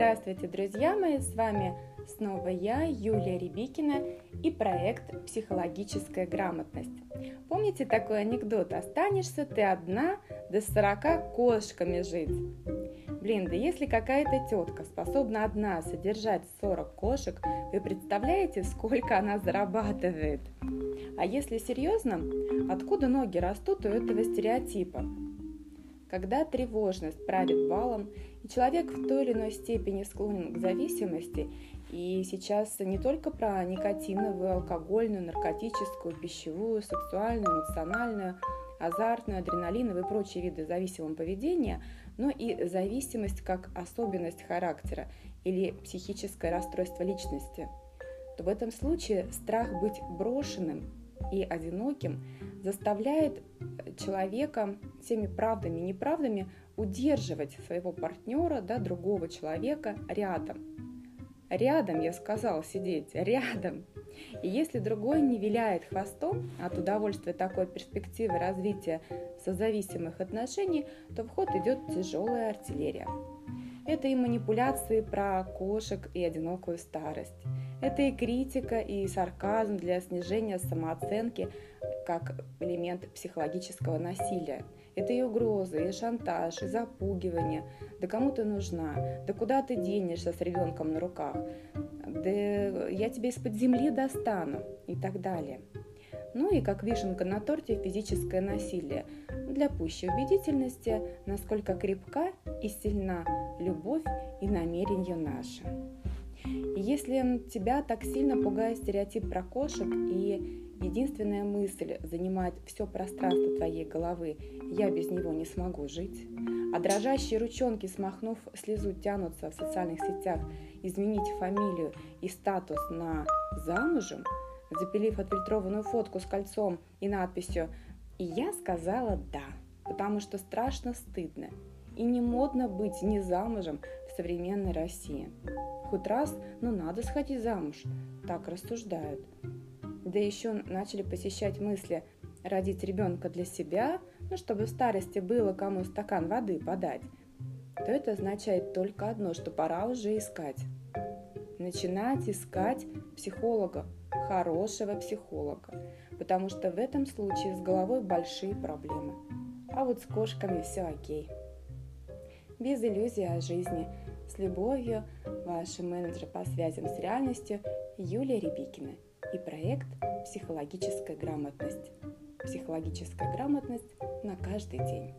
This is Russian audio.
Здравствуйте, друзья мои! С вами снова я, Юлия Рябикина и проект «Психологическая грамотность». Помните такой анекдот? Останешься ты одна до 40 кошками жить. Блин, да если какая-то тетка способна одна содержать 40 кошек, вы представляете, сколько она зарабатывает? А если серьезно, откуда ноги растут у этого стереотипа? Когда тревожность правит балом, человек в той или иной степени склонен к зависимости, и сейчас не только про никотиновую, алкогольную, наркотическую, пищевую, сексуальную, эмоциональную, азартную, адреналиновую и прочие виды зависимого поведения, но и зависимость как особенность характера или психическое расстройство личности, то в этом случае страх быть брошенным и одиноким заставляет человека всеми правдами и неправдами удерживать своего партнера, да, другого человека рядом. Рядом, я сказала, сидеть, рядом. И если другой не виляет хвостом от удовольствия такой перспективы развития созависимых отношений, то в ход идет тяжелая артиллерия. Это и манипуляции про кошек и одинокую старость. Это и критика, и сарказм для снижения самооценки как элемент психологического насилия. Это и угрозы, и шантаж, и запугивание. Да кому ты нужна? Да куда ты денешься с ребенком на руках? Да я тебя из-под земли достану и так далее. Ну и как вишенка на торте физическое насилие. Для пущей убедительности, насколько крепка и сильна любовь и намерение наши. Если тебя так сильно пугает стереотип про кошек и единственная мысль занимает все пространство твоей головы, я без него не смогу жить, а дрожащие ручонки, смахнув слезу, тянутся в социальных сетях изменить фамилию и статус на замужем, запилив отфильтрованную фотку с кольцом и надписью «И я сказала да, потому что страшно стыдно, и не модно быть не замужем в современной России. Хоть раз, ну надо сходить замуж, так рассуждают. Да еще начали посещать мысли родить ребенка для себя, ну чтобы в старости было кому стакан воды подать, то это означает только одно, что пора уже искать. Начинать искать психолога, хорошего психолога, потому что в этом случае с головой большие проблемы. А вот с кошками все окей без иллюзий о жизни. С любовью, ваш менеджер по связям с реальностью Юлия Рябикина и проект «Психологическая грамотность». Психологическая грамотность на каждый день.